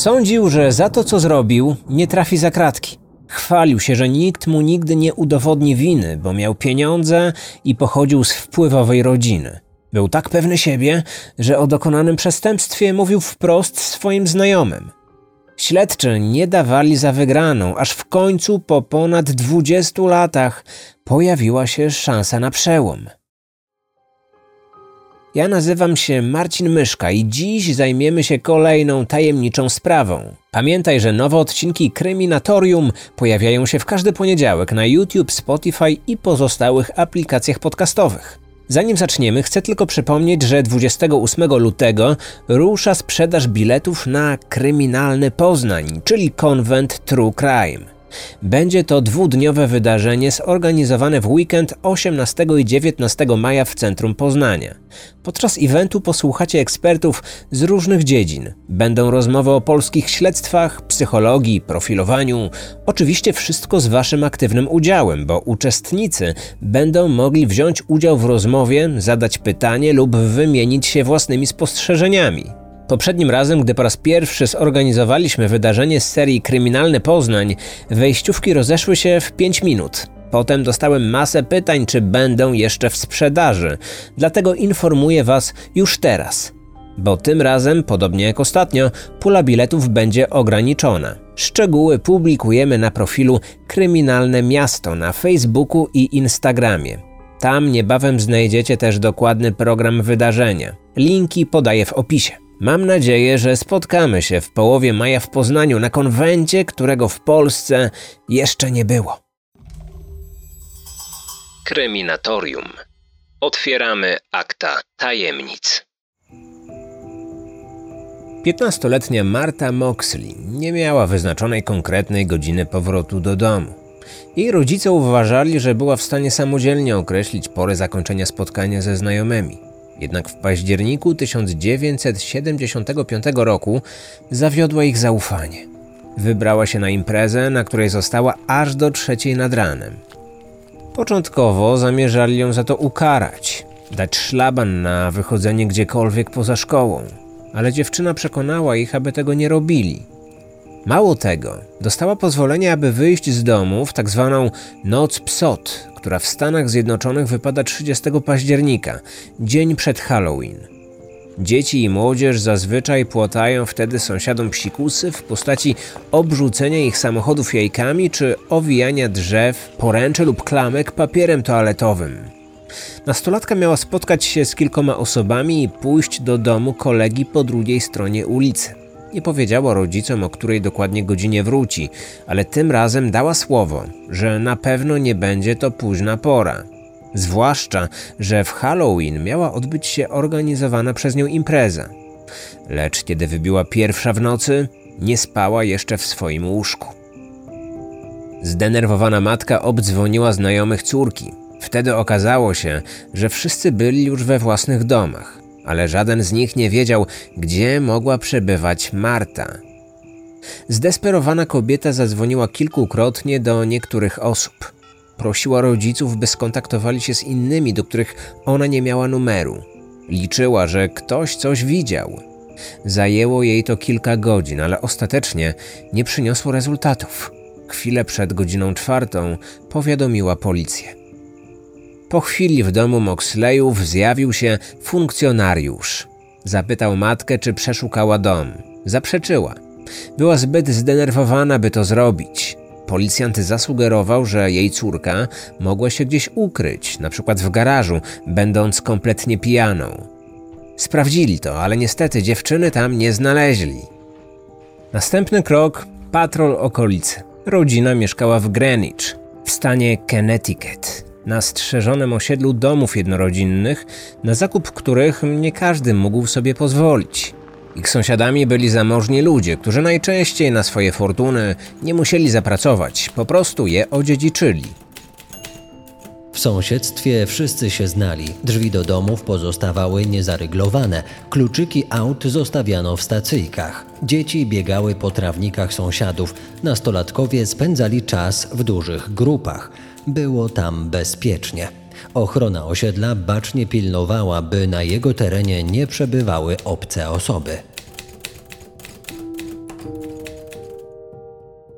Sądził, że za to, co zrobił, nie trafi za kratki. Chwalił się, że nikt mu nigdy nie udowodni winy, bo miał pieniądze i pochodził z wpływowej rodziny. Był tak pewny siebie, że o dokonanym przestępstwie mówił wprost swoim znajomym. Śledczy nie dawali za wygraną, aż w końcu po ponad 20 latach pojawiła się szansa na przełom. Ja nazywam się Marcin Myszka i dziś zajmiemy się kolejną tajemniczą sprawą. Pamiętaj, że nowe odcinki Kryminatorium pojawiają się w każdy poniedziałek na YouTube, Spotify i pozostałych aplikacjach podcastowych. Zanim zaczniemy, chcę tylko przypomnieć, że 28 lutego rusza sprzedaż biletów na Kryminalny Poznań, czyli konwent True Crime. Będzie to dwudniowe wydarzenie zorganizowane w weekend 18 i 19 maja w centrum Poznania. Podczas eventu posłuchacie ekspertów z różnych dziedzin. Będą rozmowy o polskich śledztwach, psychologii, profilowaniu. Oczywiście wszystko z Waszym aktywnym udziałem, bo uczestnicy będą mogli wziąć udział w rozmowie, zadać pytanie lub wymienić się własnymi spostrzeżeniami. Poprzednim razem, gdy po raz pierwszy zorganizowaliśmy wydarzenie z serii Kryminalny Poznań, wejściówki rozeszły się w 5 minut. Potem dostałem masę pytań, czy będą jeszcze w sprzedaży, dlatego informuję Was już teraz. Bo tym razem, podobnie jak ostatnio, pula biletów będzie ograniczona. Szczegóły publikujemy na profilu Kryminalne Miasto na Facebooku i Instagramie. Tam niebawem znajdziecie też dokładny program wydarzenia. Linki podaję w opisie. Mam nadzieję, że spotkamy się w połowie maja w Poznaniu na konwencie, którego w Polsce jeszcze nie było. Kryminatorium. Otwieramy akta tajemnic. 15-letnia Marta Moxley nie miała wyznaczonej konkretnej godziny powrotu do domu. Jej rodzice uważali, że była w stanie samodzielnie określić porę zakończenia spotkania ze znajomymi. Jednak w październiku 1975 roku zawiodła ich zaufanie. Wybrała się na imprezę, na której została aż do trzeciej nad ranem. Początkowo zamierzali ją za to ukarać, dać szlaban na wychodzenie gdziekolwiek poza szkołą, ale dziewczyna przekonała ich, aby tego nie robili. Mało tego, dostała pozwolenie, aby wyjść z domu w tak zwaną noc psot, która w Stanach Zjednoczonych wypada 30 października, dzień przed Halloween. Dzieci i młodzież zazwyczaj płotają wtedy sąsiadom psikusy w postaci obrzucenia ich samochodów jajkami czy owijania drzew, poręczy lub klamek papierem toaletowym. Nastolatka miała spotkać się z kilkoma osobami i pójść do domu kolegi po drugiej stronie ulicy. Nie powiedziała rodzicom, o której dokładnie godzinie wróci, ale tym razem dała słowo, że na pewno nie będzie to późna pora. Zwłaszcza, że w Halloween miała odbyć się organizowana przez nią impreza. Lecz kiedy wybiła pierwsza w nocy, nie spała jeszcze w swoim łóżku. Zdenerwowana matka obdzwoniła znajomych córki. Wtedy okazało się, że wszyscy byli już we własnych domach ale żaden z nich nie wiedział, gdzie mogła przebywać Marta. Zdesperowana kobieta zadzwoniła kilkukrotnie do niektórych osób. Prosiła rodziców, by skontaktowali się z innymi, do których ona nie miała numeru. Liczyła, że ktoś coś widział. Zajęło jej to kilka godzin, ale ostatecznie nie przyniosło rezultatów. Chwilę przed godziną czwartą powiadomiła policję. Po chwili w domu Moxleyów zjawił się funkcjonariusz. Zapytał matkę, czy przeszukała dom. Zaprzeczyła. Była zbyt zdenerwowana, by to zrobić. Policjant zasugerował, że jej córka mogła się gdzieś ukryć, na przykład w garażu, będąc kompletnie pijaną. Sprawdzili to, ale niestety dziewczyny tam nie znaleźli. Następny krok patrol okolicy. Rodzina mieszkała w Greenwich, w stanie Connecticut na strzeżonym osiedlu domów jednorodzinnych, na zakup których nie każdy mógł sobie pozwolić. Ich sąsiadami byli zamożni ludzie, którzy najczęściej na swoje fortuny nie musieli zapracować, po prostu je odziedziczyli. W sąsiedztwie wszyscy się znali. Drzwi do domów pozostawały niezaryglowane. Kluczyki aut zostawiano w stacyjkach. Dzieci biegały po trawnikach sąsiadów. Nastolatkowie spędzali czas w dużych grupach. Było tam bezpiecznie. Ochrona osiedla bacznie pilnowała, by na jego terenie nie przebywały obce osoby.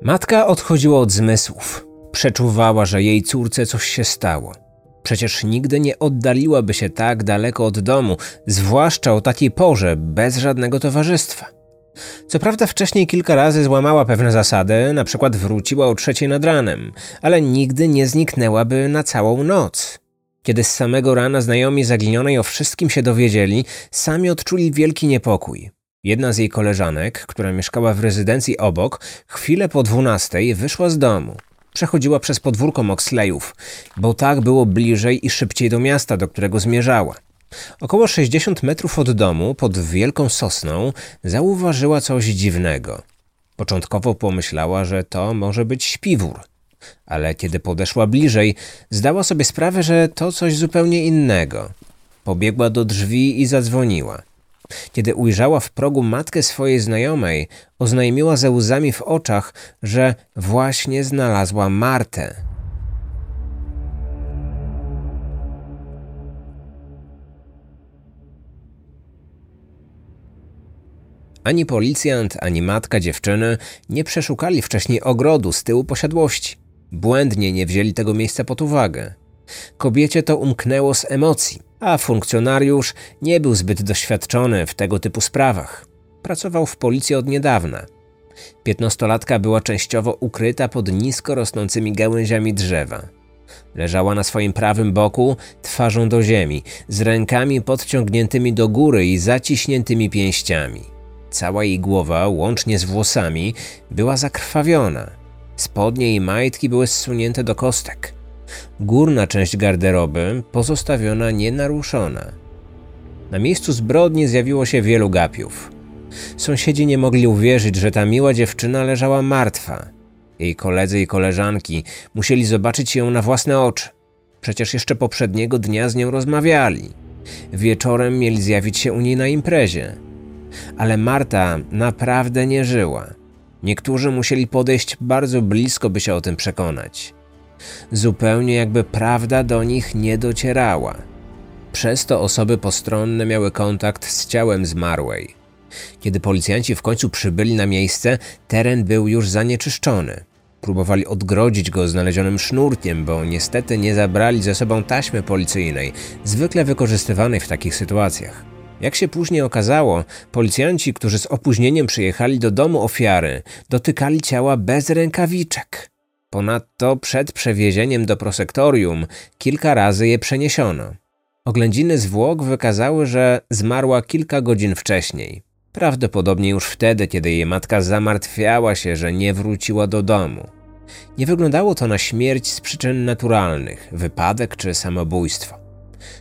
Matka odchodziła od zmysłów. Przeczuwała, że jej córce coś się stało. Przecież nigdy nie oddaliłaby się tak daleko od domu, zwłaszcza o takiej porze, bez żadnego towarzystwa. Co prawda wcześniej kilka razy złamała pewne zasady, na przykład wróciła o trzeciej nad ranem, ale nigdy nie zniknęłaby na całą noc. Kiedy z samego rana znajomi zaginionej o wszystkim się dowiedzieli, sami odczuli wielki niepokój. Jedna z jej koleżanek, która mieszkała w rezydencji obok, chwilę po dwunastej wyszła z domu. Przechodziła przez podwórko Moxleyów, bo tak było bliżej i szybciej do miasta, do którego zmierzała. Około 60 metrów od domu, pod wielką sosną, zauważyła coś dziwnego. Początkowo pomyślała, że to może być śpiwór. Ale kiedy podeszła bliżej, zdała sobie sprawę, że to coś zupełnie innego. Pobiegła do drzwi i zadzwoniła. Kiedy ujrzała w progu matkę swojej znajomej, oznajmiła ze łzami w oczach, że właśnie znalazła Martę. Ani policjant, ani matka dziewczyny nie przeszukali wcześniej ogrodu z tyłu posiadłości. Błędnie nie wzięli tego miejsca pod uwagę. Kobiecie to umknęło z emocji, a funkcjonariusz nie był zbyt doświadczony w tego typu sprawach. Pracował w policji od niedawna. Piętnastolatka była częściowo ukryta pod nisko rosnącymi gałęziami drzewa. Leżała na swoim prawym boku, twarzą do ziemi, z rękami podciągniętymi do góry i zaciśniętymi pięściami. Cała jej głowa, łącznie z włosami, była zakrwawiona. Spodnie i majtki były zsunięte do kostek. Górna część garderoby pozostawiona nienaruszona. Na miejscu zbrodni zjawiło się wielu gapiów. Sąsiedzi nie mogli uwierzyć, że ta miła dziewczyna leżała martwa. Jej koledzy i koleżanki musieli zobaczyć ją na własne oczy. Przecież jeszcze poprzedniego dnia z nią rozmawiali. Wieczorem mieli zjawić się u niej na imprezie. Ale Marta naprawdę nie żyła. Niektórzy musieli podejść bardzo blisko, by się o tym przekonać. Zupełnie jakby prawda do nich nie docierała. Przez to osoby postronne miały kontakt z ciałem zmarłej. Kiedy policjanci w końcu przybyli na miejsce, teren był już zanieczyszczony. Próbowali odgrodzić go znalezionym sznurkiem, bo niestety nie zabrali ze sobą taśmy policyjnej, zwykle wykorzystywanej w takich sytuacjach. Jak się później okazało, policjanci, którzy z opóźnieniem przyjechali do domu ofiary, dotykali ciała bez rękawiczek. Ponadto przed przewiezieniem do prosektorium kilka razy je przeniesiono. Oględziny zwłok wykazały, że zmarła kilka godzin wcześniej. Prawdopodobnie już wtedy, kiedy jej matka zamartwiała się, że nie wróciła do domu. Nie wyglądało to na śmierć z przyczyn naturalnych, wypadek czy samobójstwo.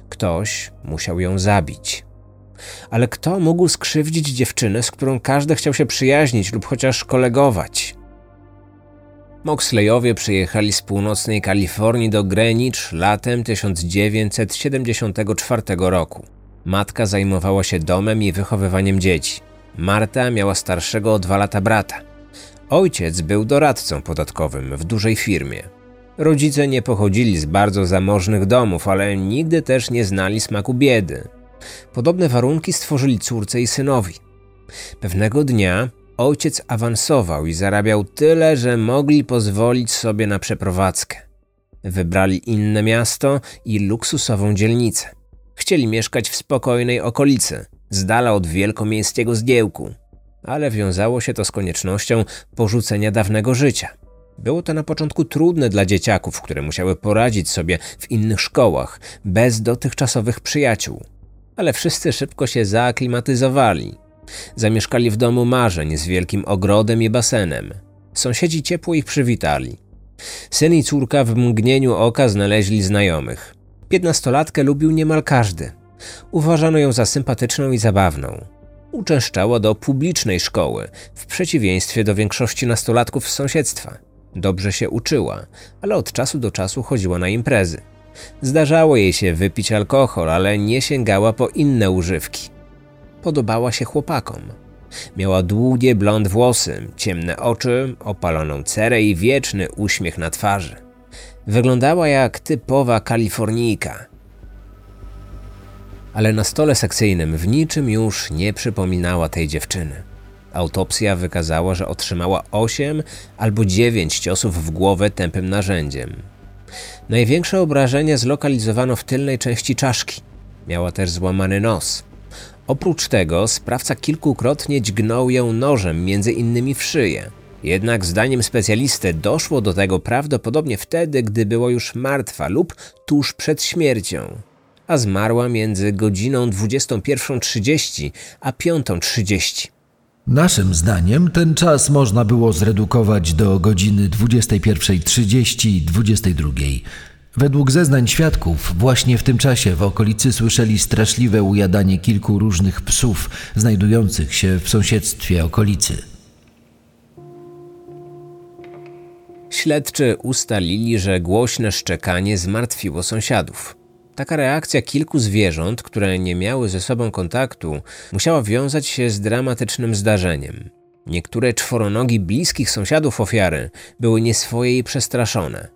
Ktoś musiał ją zabić. Ale kto mógł skrzywdzić dziewczynę, z którą każdy chciał się przyjaźnić lub chociaż kolegować? Moxleyowie przyjechali z północnej Kalifornii do Greenwich latem 1974 roku. Matka zajmowała się domem i wychowywaniem dzieci. Marta miała starszego o dwa lata brata. Ojciec był doradcą podatkowym w dużej firmie. Rodzice nie pochodzili z bardzo zamożnych domów, ale nigdy też nie znali smaku biedy. Podobne warunki stworzyli córce i synowi. Pewnego dnia ojciec awansował i zarabiał tyle, że mogli pozwolić sobie na przeprowadzkę. Wybrali inne miasto i luksusową dzielnicę. Chcieli mieszkać w spokojnej okolicy, z dala od wielkomiejskiego zgiełku, ale wiązało się to z koniecznością porzucenia dawnego życia. Było to na początku trudne dla dzieciaków, które musiały poradzić sobie w innych szkołach, bez dotychczasowych przyjaciół. Ale wszyscy szybko się zaaklimatyzowali. Zamieszkali w domu marzeń z wielkim ogrodem i basenem. Sąsiedzi ciepło ich przywitali. Syn i córka w mgnieniu oka znaleźli znajomych. Piętnastolatkę lubił niemal każdy. Uważano ją za sympatyczną i zabawną. Uczęszczała do publicznej szkoły, w przeciwieństwie do większości nastolatków z sąsiedztwa. Dobrze się uczyła, ale od czasu do czasu chodziła na imprezy. Zdarzało jej się wypić alkohol, ale nie sięgała po inne używki. Podobała się chłopakom. Miała długie blond włosy, ciemne oczy, opaloną cerę i wieczny uśmiech na twarzy. Wyglądała jak typowa kalifornijka. Ale na stole sekcyjnym w niczym już nie przypominała tej dziewczyny. Autopsja wykazała, że otrzymała 8 albo 9 ciosów w głowę tępym narzędziem. Największe obrażenia zlokalizowano w tylnej części czaszki. Miała też złamany nos. Oprócz tego sprawca kilkukrotnie dźgnął ją nożem, między innymi w szyję. Jednak zdaniem specjalisty doszło do tego prawdopodobnie wtedy, gdy była już martwa lub tuż przed śmiercią, a zmarła między godziną 21.30 a 5.30. Naszym zdaniem ten czas można było zredukować do godziny 21.30 i 22.00. Według zeznań świadków, właśnie w tym czasie w okolicy słyszeli straszliwe ujadanie kilku różnych psów znajdujących się w sąsiedztwie okolicy. Śledczy ustalili, że głośne szczekanie zmartwiło sąsiadów. Taka reakcja kilku zwierząt, które nie miały ze sobą kontaktu, musiała wiązać się z dramatycznym zdarzeniem. Niektóre czworonogi bliskich sąsiadów ofiary były nieswoje i przestraszone.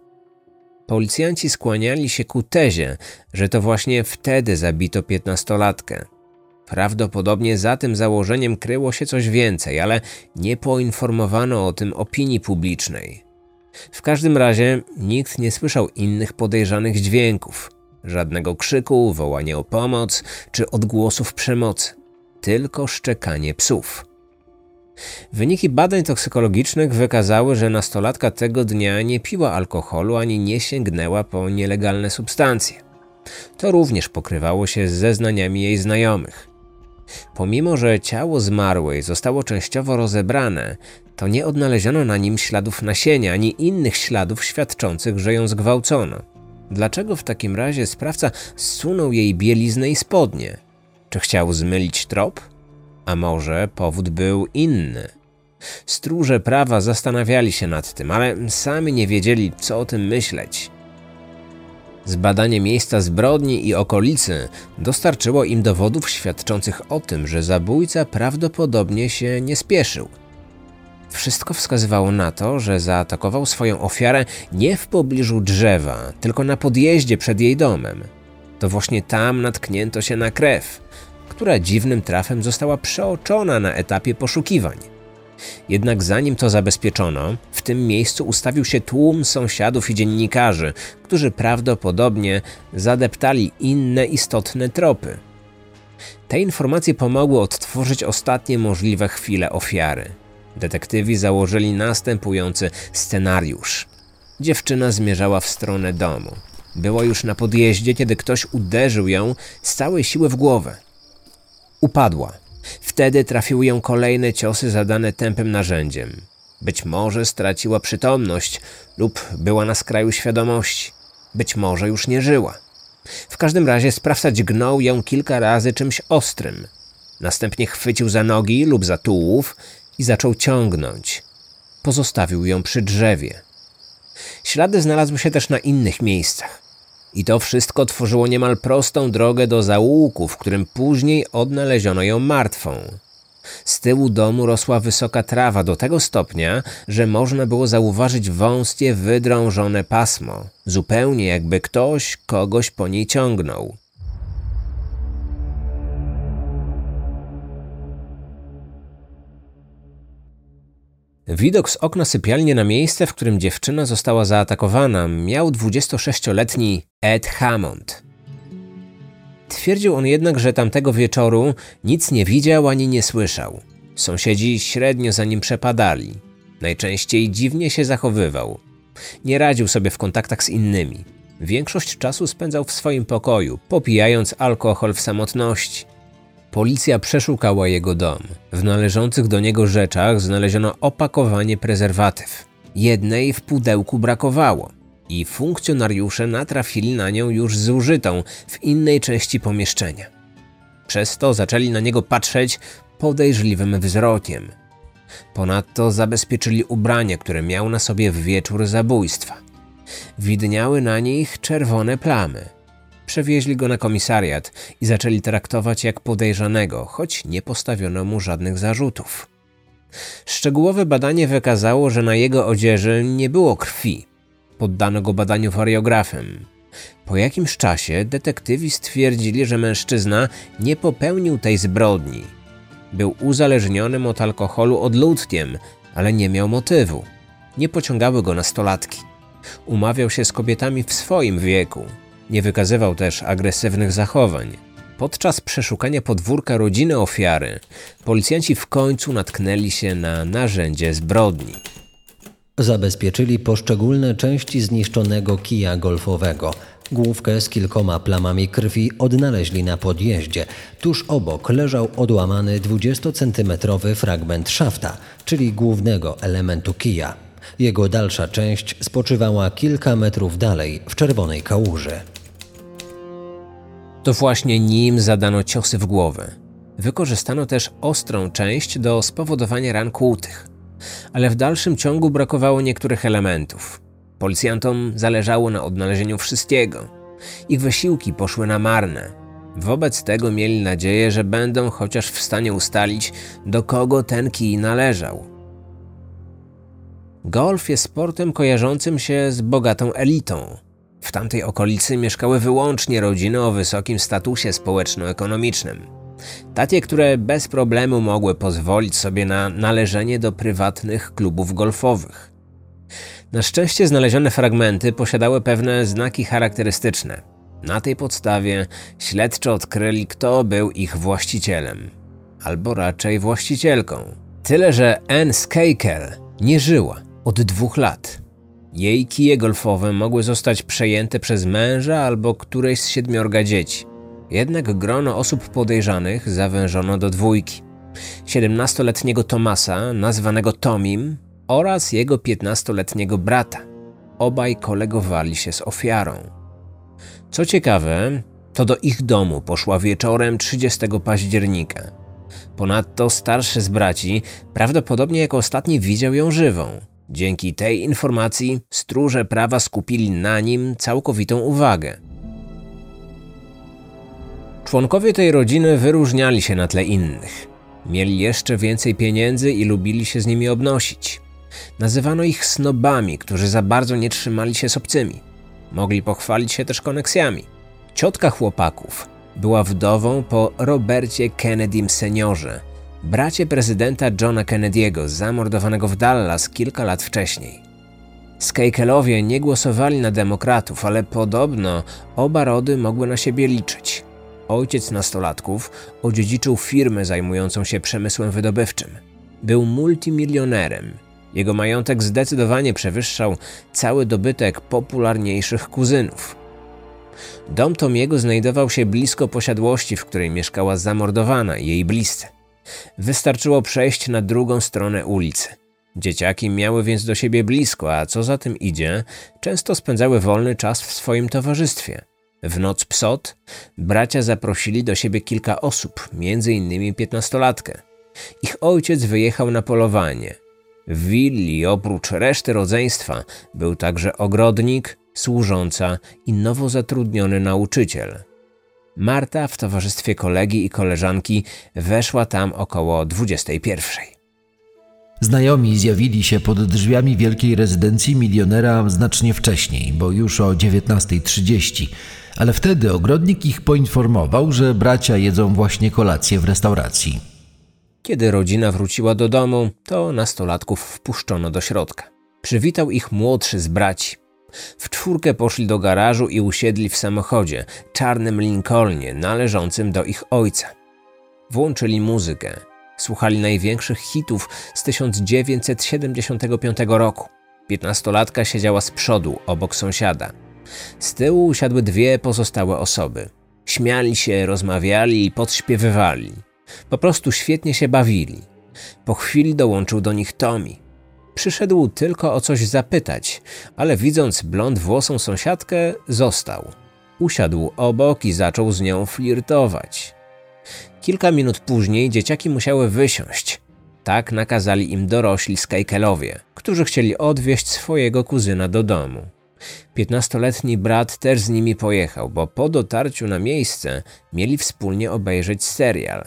Policjanci skłaniali się ku tezie, że to właśnie wtedy zabito piętnastolatkę. Prawdopodobnie za tym założeniem kryło się coś więcej, ale nie poinformowano o tym opinii publicznej. W każdym razie nikt nie słyszał innych podejrzanych dźwięków. Żadnego krzyku, wołania o pomoc czy odgłosów przemocy. Tylko szczekanie psów. Wyniki badań toksykologicznych wykazały, że nastolatka tego dnia nie piła alkoholu ani nie sięgnęła po nielegalne substancje. To również pokrywało się z zeznaniami jej znajomych. Pomimo, że ciało zmarłej zostało częściowo rozebrane, to nie odnaleziono na nim śladów nasienia ani innych śladów świadczących, że ją zgwałcono. Dlaczego w takim razie sprawca zsunął jej bieliznę i spodnie? Czy chciał zmylić trop? A może powód był inny? Stróże prawa zastanawiali się nad tym, ale sami nie wiedzieli, co o tym myśleć. Zbadanie miejsca zbrodni i okolicy dostarczyło im dowodów świadczących o tym, że zabójca prawdopodobnie się nie spieszył. Wszystko wskazywało na to, że zaatakował swoją ofiarę nie w pobliżu drzewa, tylko na podjeździe przed jej domem. To właśnie tam natknięto się na krew, która dziwnym trafem została przeoczona na etapie poszukiwań. Jednak zanim to zabezpieczono, w tym miejscu ustawił się tłum sąsiadów i dziennikarzy, którzy prawdopodobnie zadeptali inne istotne tropy. Te informacje pomogły odtworzyć ostatnie możliwe chwile ofiary. Detektywi założyli następujący scenariusz. Dziewczyna zmierzała w stronę domu. Była już na podjeździe, kiedy ktoś uderzył ją z całej siły w głowę. Upadła. Wtedy trafiły ją kolejne ciosy zadane tępym narzędziem. Być może straciła przytomność lub była na skraju świadomości. Być może już nie żyła. W każdym razie sprawca dźgnął ją kilka razy czymś ostrym. Następnie chwycił za nogi lub za tułów i zaczął ciągnąć. Pozostawił ją przy drzewie. Ślady znalazły się też na innych miejscach. I to wszystko tworzyło niemal prostą drogę do zaułku, w którym później odnaleziono ją martwą. Z tyłu domu rosła wysoka trawa do tego stopnia, że można było zauważyć wąskie, wydrążone pasmo, zupełnie jakby ktoś kogoś po niej ciągnął. Widok z okna sypialni na miejsce, w którym dziewczyna została zaatakowana, miał 26-letni Ed Hammond. Twierdził on jednak, że tamtego wieczoru nic nie widział ani nie słyszał. Sąsiedzi średnio za nim przepadali. Najczęściej dziwnie się zachowywał. Nie radził sobie w kontaktach z innymi. Większość czasu spędzał w swoim pokoju, popijając alkohol w samotności. Policja przeszukała jego dom. W należących do niego rzeczach znaleziono opakowanie prezerwatyw. Jednej w pudełku brakowało i funkcjonariusze natrafili na nią już zużytą w innej części pomieszczenia. Przez to zaczęli na niego patrzeć podejrzliwym wzrokiem. Ponadto zabezpieczyli ubranie, które miał na sobie w wieczór zabójstwa. Widniały na nich czerwone plamy. Przewieźli go na komisariat i zaczęli traktować jak podejrzanego, choć nie postawiono mu żadnych zarzutów. Szczegółowe badanie wykazało, że na jego odzieży nie było krwi. Poddano go badaniu wariografem. Po jakimś czasie detektywi stwierdzili, że mężczyzna nie popełnił tej zbrodni. Był uzależnionym od alkoholu odludkiem, ale nie miał motywu. Nie pociągały go nastolatki. Umawiał się z kobietami w swoim wieku. Nie wykazywał też agresywnych zachowań. Podczas przeszukania podwórka rodziny ofiary, policjanci w końcu natknęli się na narzędzie zbrodni. Zabezpieczyli poszczególne części zniszczonego kija golfowego. Główkę z kilkoma plamami krwi odnaleźli na podjeździe. Tuż obok leżał odłamany 20-centymetrowy fragment szafta, czyli głównego elementu kija. Jego dalsza część spoczywała kilka metrów dalej, w czerwonej kałuży. To właśnie nim zadano ciosy w głowę. Wykorzystano też ostrą część do spowodowania ran kłutych. Ale w dalszym ciągu brakowało niektórych elementów. Policjantom zależało na odnalezieniu wszystkiego. Ich wysiłki poszły na marne. Wobec tego mieli nadzieję, że będą chociaż w stanie ustalić, do kogo ten kij należał. Golf jest sportem kojarzącym się z bogatą elitą. W tamtej okolicy mieszkały wyłącznie rodziny o wysokim statusie społeczno-ekonomicznym. Takie, które bez problemu mogły pozwolić sobie na należenie do prywatnych klubów golfowych. Na szczęście znalezione fragmenty posiadały pewne znaki charakterystyczne. Na tej podstawie śledczy odkryli, kto był ich właścicielem, albo raczej właścicielką. Tyle, że Anne Skakel nie żyła od dwóch lat. Jej kije golfowe mogły zostać przejęte przez męża albo któreś z siedmiorga dzieci. Jednak grono osób podejrzanych zawężono do dwójki. 17-letniego Tomasa, nazwanego Tomim, oraz jego 15-letniego brata. Obaj kolegowali się z ofiarą. Co ciekawe, to do ich domu poszła wieczorem 30 października. Ponadto starszy z braci prawdopodobnie jako ostatni widział ją żywą. Dzięki tej informacji stróże prawa skupili na nim całkowitą uwagę. Członkowie tej rodziny wyróżniali się na tle innych. Mieli jeszcze więcej pieniędzy i lubili się z nimi obnosić. Nazywano ich snobami, którzy za bardzo nie trzymali się z obcymi. Mogli pochwalić się też koneksjami. Ciotka chłopaków była wdową po Robercie Kennedym seniorze, bracie prezydenta Johna Kennedy'ego, zamordowanego w Dallas kilka lat wcześniej. Skakelowie nie głosowali na demokratów, ale podobno oba rody mogły na siebie liczyć. Ojciec nastolatków odziedziczył firmę zajmującą się przemysłem wydobywczym. Był multimilionerem. Jego majątek zdecydowanie przewyższał cały dobytek popularniejszych kuzynów. Dom Tomiego znajdował się blisko posiadłości, w której mieszkała zamordowana jej bliscy. Wystarczyło przejść na drugą stronę ulicy. Dzieciaki miały więc do siebie blisko, a co za tym idzie, często spędzały wolny czas w swoim towarzystwie. W noc psot bracia zaprosili do siebie kilka osób, między innymi piętnastolatkę. Ich ojciec wyjechał na polowanie. W willi oprócz reszty rodzeństwa był także ogrodnik, służąca i nowo zatrudniony nauczyciel. Marta w towarzystwie kolegi i koleżanki weszła tam około 21. Znajomi zjawili się pod drzwiami wielkiej rezydencji milionera znacznie wcześniej, bo już o 19.30, ale wtedy ogrodnik ich poinformował, że bracia jedzą właśnie kolację w restauracji. Kiedy rodzina wróciła do domu, to nastolatków wpuszczono do środka. Przywitał ich młodszy z braci. W czwórkę poszli do garażu i usiedli w samochodzie, czarnym Lincolnie, należącym do ich ojca. Włączyli muzykę. Słuchali największych hitów z 1975 roku. Piętnastolatka siedziała z przodu, obok sąsiada. Z tyłu usiadły dwie pozostałe osoby. Śmiali się, rozmawiali i podśpiewywali. Po prostu świetnie się bawili. Po chwili dołączył do nich Tommy. Przyszedł tylko o coś zapytać, ale widząc blond włosą sąsiadkę, został. Usiadł obok i zaczął z nią flirtować. Kilka minut później dzieciaki musiały wysiąść. Tak nakazali im dorośli Skajkelowie, którzy chcieli odwieźć swojego kuzyna do domu. Piętnastoletni brat też z nimi pojechał, bo po dotarciu na miejsce mieli wspólnie obejrzeć serial.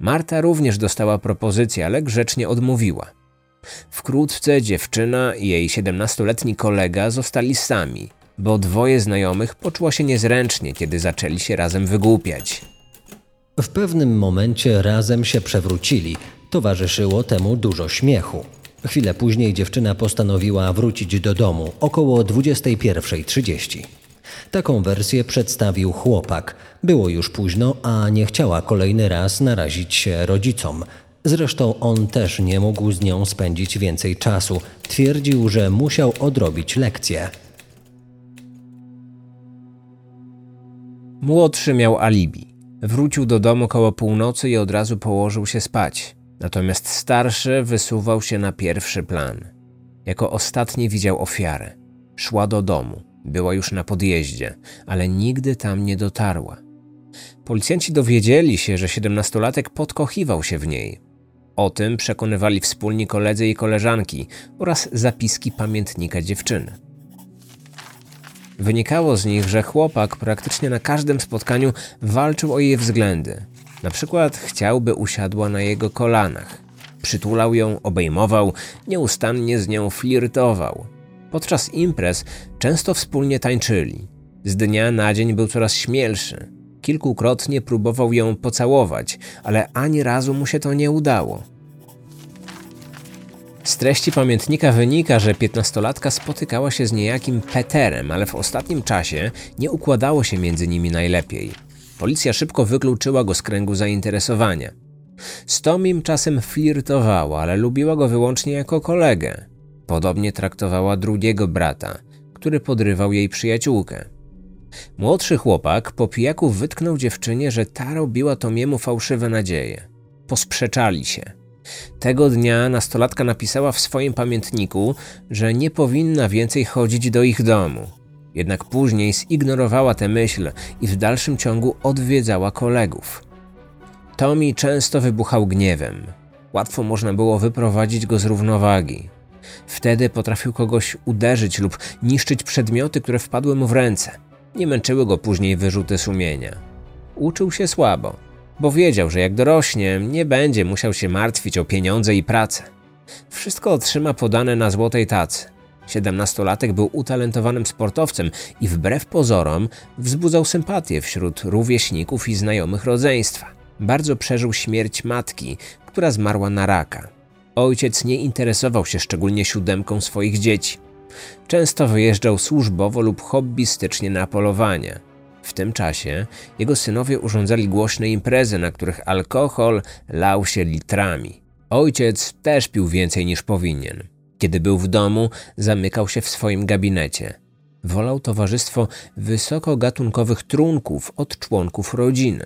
Marta również dostała propozycję, ale grzecznie odmówiła. Wkrótce dziewczyna i jej 17-letni kolega zostali sami, bo dwoje znajomych poczuło się niezręcznie, kiedy zaczęli się razem wygłupiać. W pewnym momencie razem się przewrócili. Towarzyszyło temu dużo śmiechu. Chwilę później dziewczyna postanowiła wrócić do domu około 21.30. Taką wersję przedstawił chłopak. Było już późno, a nie chciała kolejny raz narazić się rodzicom. Zresztą on też nie mógł z nią spędzić więcej czasu. Twierdził, że musiał odrobić lekcję. Młodszy miał alibi. Wrócił do domu koło północy i od razu położył się spać. Natomiast starszy wysuwał się na pierwszy plan. Jako ostatni widział ofiarę. Szła do domu. Była już na podjeździe, ale nigdy tam nie dotarła. Policjanci dowiedzieli się, że siedemnastolatek podkochiwał się w niej. O tym przekonywali wspólni koledzy i koleżanki oraz zapiski pamiętnika dziewczyny. Wynikało z nich, że chłopak praktycznie na każdym spotkaniu walczył o jej względy. Na przykład chciałby usiadła na jego kolanach. Przytulał ją, obejmował, nieustannie z nią flirtował. Podczas imprez często wspólnie tańczyli. Z dnia na dzień był coraz śmielszy. Kilkukrotnie próbował ją pocałować, ale ani razu mu się to nie udało. Z treści pamiętnika wynika, że piętnastolatka spotykała się z niejakim Peterem, ale w ostatnim czasie nie układało się między nimi najlepiej. Policja szybko wykluczyła go z kręgu zainteresowania. Z Tomim czasem flirtowała, ale lubiła go wyłącznie jako kolegę. Podobnie traktowała drugiego brata, który podrywał jej przyjaciółkę. Młodszy chłopak po pijaku wytknął dziewczynie, że ta robiła Tomiemu fałszywe nadzieje. Posprzeczali się. Tego dnia nastolatka napisała w swoim pamiętniku, że nie powinna więcej chodzić do ich domu. Jednak później zignorowała tę myśl i w dalszym ciągu odwiedzała kolegów. Tommy często wybuchał gniewem. Łatwo można było wyprowadzić go z równowagi. Wtedy potrafił kogoś uderzyć lub niszczyć przedmioty, które wpadły mu w ręce. Nie męczyły go później wyrzuty sumienia. Uczył się słabo, bo wiedział, że jak dorośnie, nie będzie musiał się martwić o pieniądze i pracę. Wszystko otrzyma podane na złotej tacy. Siedemnastolatek był utalentowanym sportowcem i wbrew pozorom wzbudzał sympatię wśród rówieśników i znajomych rodzeństwa. Bardzo przeżył śmierć matki, która zmarła na raka. Ojciec nie interesował się szczególnie siódemką swoich dzieci. Często wyjeżdżał służbowo lub hobbystycznie na polowania. W tym czasie jego synowie urządzali głośne imprezy, na których alkohol lał się litrami. Ojciec też pił więcej niż powinien. Kiedy był w domu, zamykał się w swoim gabinecie. Wolał towarzystwo wysokogatunkowych trunków od członków rodziny.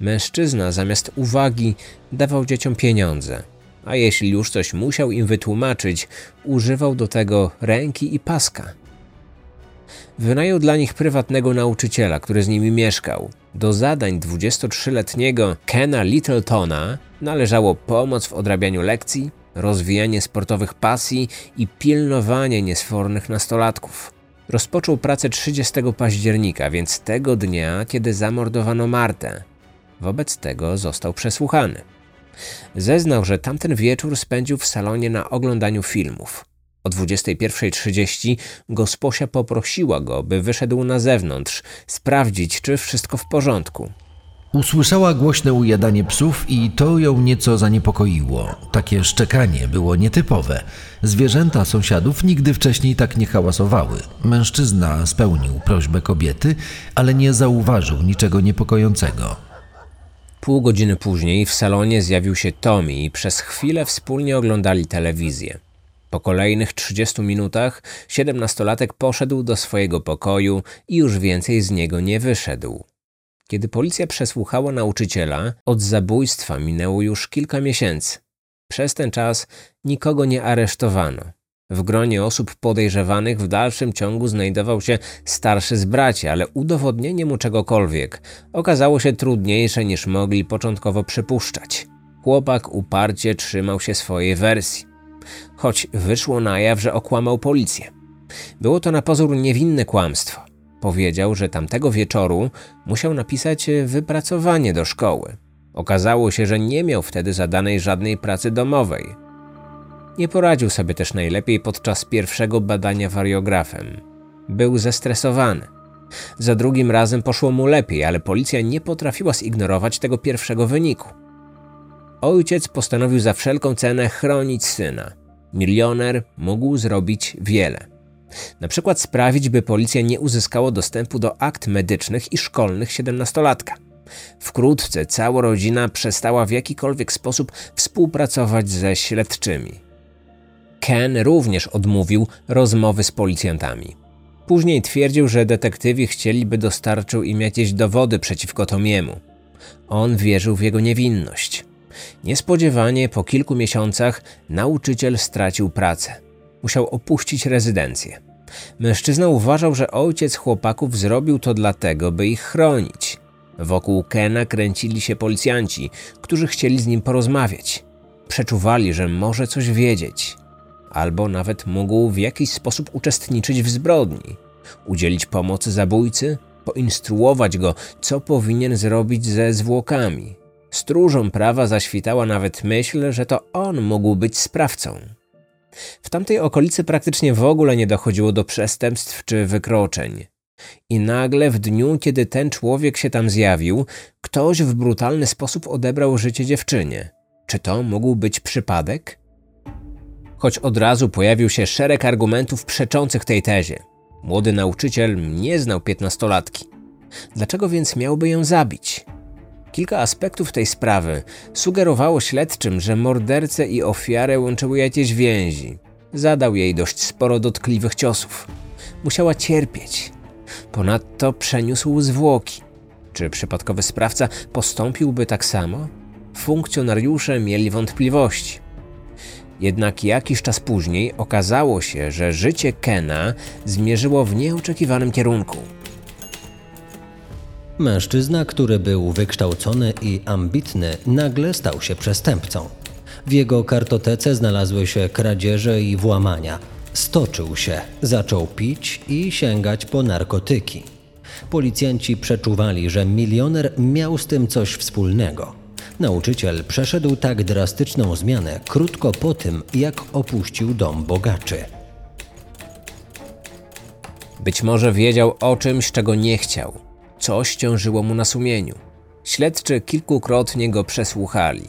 Mężczyzna zamiast uwagi dawał dzieciom pieniądze a jeśli już coś musiał im wytłumaczyć, używał do tego ręki i paska. Wynajął dla nich prywatnego nauczyciela, który z nimi mieszkał. Do zadań 23-letniego Kena Littletona należało pomoc w odrabianiu lekcji, rozwijanie sportowych pasji i pilnowanie niesfornych nastolatków. Rozpoczął pracę 30 października, więc tego dnia, kiedy zamordowano Martę. Wobec tego został przesłuchany. Zeznał, że tamten wieczór spędził w salonie na oglądaniu filmów. O 21.30 gosposia poprosiła go, by wyszedł na zewnątrz, sprawdzić, czy wszystko w porządku. Usłyszała głośne ujadanie psów i to ją nieco zaniepokoiło. Takie szczekanie było nietypowe. Zwierzęta sąsiadów nigdy wcześniej tak nie hałasowały. Mężczyzna spełnił prośbę kobiety, ale nie zauważył niczego niepokojącego. Pół godziny później w salonie zjawił się Tommy i przez chwilę wspólnie oglądali telewizję. Po kolejnych 30 minutach siedemnastolatek poszedł do swojego pokoju i już więcej z niego nie wyszedł. Kiedy policja przesłuchała nauczyciela, od zabójstwa minęło już kilka miesięcy. Przez ten czas nikogo nie aresztowano. W gronie osób podejrzewanych w dalszym ciągu znajdował się starszy z braci, ale udowodnienie mu czegokolwiek okazało się trudniejsze niż mogli początkowo przypuszczać. Chłopak uparcie trzymał się swojej wersji, choć wyszło na jaw, że okłamał policję. Było to na pozór niewinne kłamstwo. Powiedział, że tamtego wieczoru musiał napisać wypracowanie do szkoły. Okazało się, że nie miał wtedy zadanej żadnej pracy domowej. Nie poradził sobie też najlepiej podczas pierwszego badania wariografem. Był zestresowany. Za drugim razem poszło mu lepiej, ale policja nie potrafiła zignorować tego pierwszego wyniku. Ojciec postanowił za wszelką cenę chronić syna. Milioner mógł zrobić wiele. Na przykład sprawić, by policja nie uzyskała dostępu do akt medycznych i szkolnych siedemnastolatka. Wkrótce cała rodzina przestała w jakikolwiek sposób współpracować ze śledczymi. Ken również odmówił rozmowy z policjantami. Później twierdził, że detektywi chcieliby dostarczył im jakieś dowody przeciwko Tomiemu. On wierzył w jego niewinność. Niespodziewanie po kilku miesiącach nauczyciel stracił pracę. Musiał opuścić rezydencję. Mężczyzna uważał, że ojciec chłopaków zrobił to dlatego, by ich chronić. Wokół Kena kręcili się policjanci, którzy chcieli z nim porozmawiać. Przeczuwali, że może coś wiedzieć, albo nawet mógł w jakiś sposób uczestniczyć w zbrodni, udzielić pomocy zabójcy, poinstruować go, co powinien zrobić ze zwłokami. Stróżom prawa zaświtała nawet myśl, że to on mógł być sprawcą. W tamtej okolicy praktycznie w ogóle nie dochodziło do przestępstw czy wykroczeń. I nagle w dniu, kiedy ten człowiek się tam zjawił, ktoś w brutalny sposób odebrał życie dziewczynie. Czy to mógł być przypadek? Choć od razu pojawił się szereg argumentów przeczących tej tezie. Młody nauczyciel nie znał piętnastolatki. Dlaczego więc miałby ją zabić? Kilka aspektów tej sprawy sugerowało śledczym, że mordercę i ofiarę łączyły jakieś więzi. Zadał jej dość sporo dotkliwych ciosów. Musiała cierpieć. Ponadto przeniósł zwłoki. Czy przypadkowy sprawca postąpiłby tak samo? Funkcjonariusze mieli wątpliwości. Jednak jakiś czas później okazało się, że życie Kena zmierzyło w nieoczekiwanym kierunku. Mężczyzna, który był wykształcony i ambitny, nagle stał się przestępcą. W jego kartotece znalazły się kradzieże i włamania. Stoczył się, zaczął pić i sięgać po narkotyki. Policjanci przeczuwali, że milioner miał z tym coś wspólnego. Nauczyciel przeszedł tak drastyczną zmianę krótko po tym, jak opuścił dom bogaczy. Być może wiedział o czymś, czego nie chciał. Coś ciążyło mu na sumieniu. Śledczy kilkukrotnie go przesłuchali.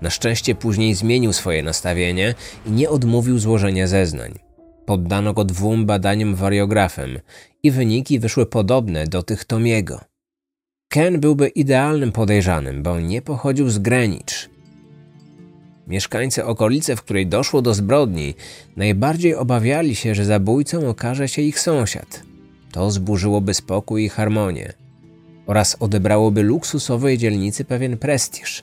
Na szczęście później zmienił swoje nastawienie i nie odmówił złożenia zeznań. Poddano go dwóm badaniom wariografem i wyniki wyszły podobne do tych Tomiego. Ken byłby idealnym podejrzanym, bo nie pochodził z Greenwich. Mieszkańcy okolicy, w której doszło do zbrodni, najbardziej obawiali się, że zabójcą okaże się ich sąsiad. To zburzyłoby spokój i harmonię oraz odebrałoby luksusowej dzielnicy pewien prestiż.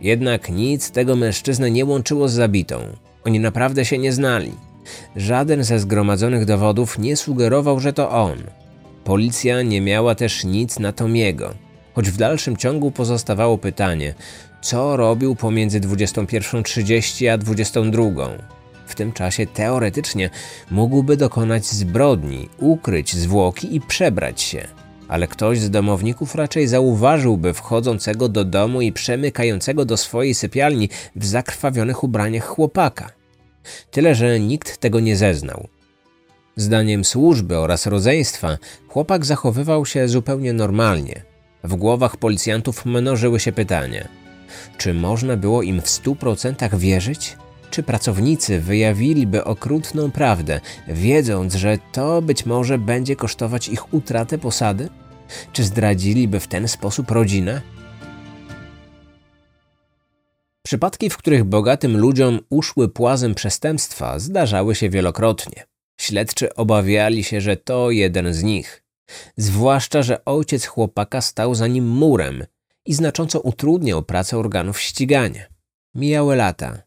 Jednak nic tego mężczyznę nie łączyło z zabitą. Oni naprawdę się nie znali. Żaden ze zgromadzonych dowodów nie sugerował, że to on. Policja nie miała też nic na Tomiego, choć w dalszym ciągu pozostawało pytanie, co robił pomiędzy 21.30 a 22.00. W tym czasie teoretycznie mógłby dokonać zbrodni, ukryć zwłoki i przebrać się. Ale ktoś z domowników raczej zauważyłby wchodzącego do domu i przemykającego do swojej sypialni w zakrwawionych ubraniach chłopaka. Tyle, że nikt tego nie zeznał. Zdaniem służby oraz rodzeństwa, chłopak zachowywał się zupełnie normalnie. W głowach policjantów mnożyły się pytania: czy można było im w stu procentach wierzyć? Czy pracownicy wyjawiliby okrutną prawdę, wiedząc, że to być może będzie kosztować ich utratę posady? Czy zdradziliby w ten sposób rodzinę? Przypadki, w których bogatym ludziom uszły płazem przestępstwa, zdarzały się wielokrotnie. Śledczy obawiali się, że to jeden z nich. Zwłaszcza, że ojciec chłopaka stał za nim murem i znacząco utrudniał pracę organów ścigania. Mijały lata.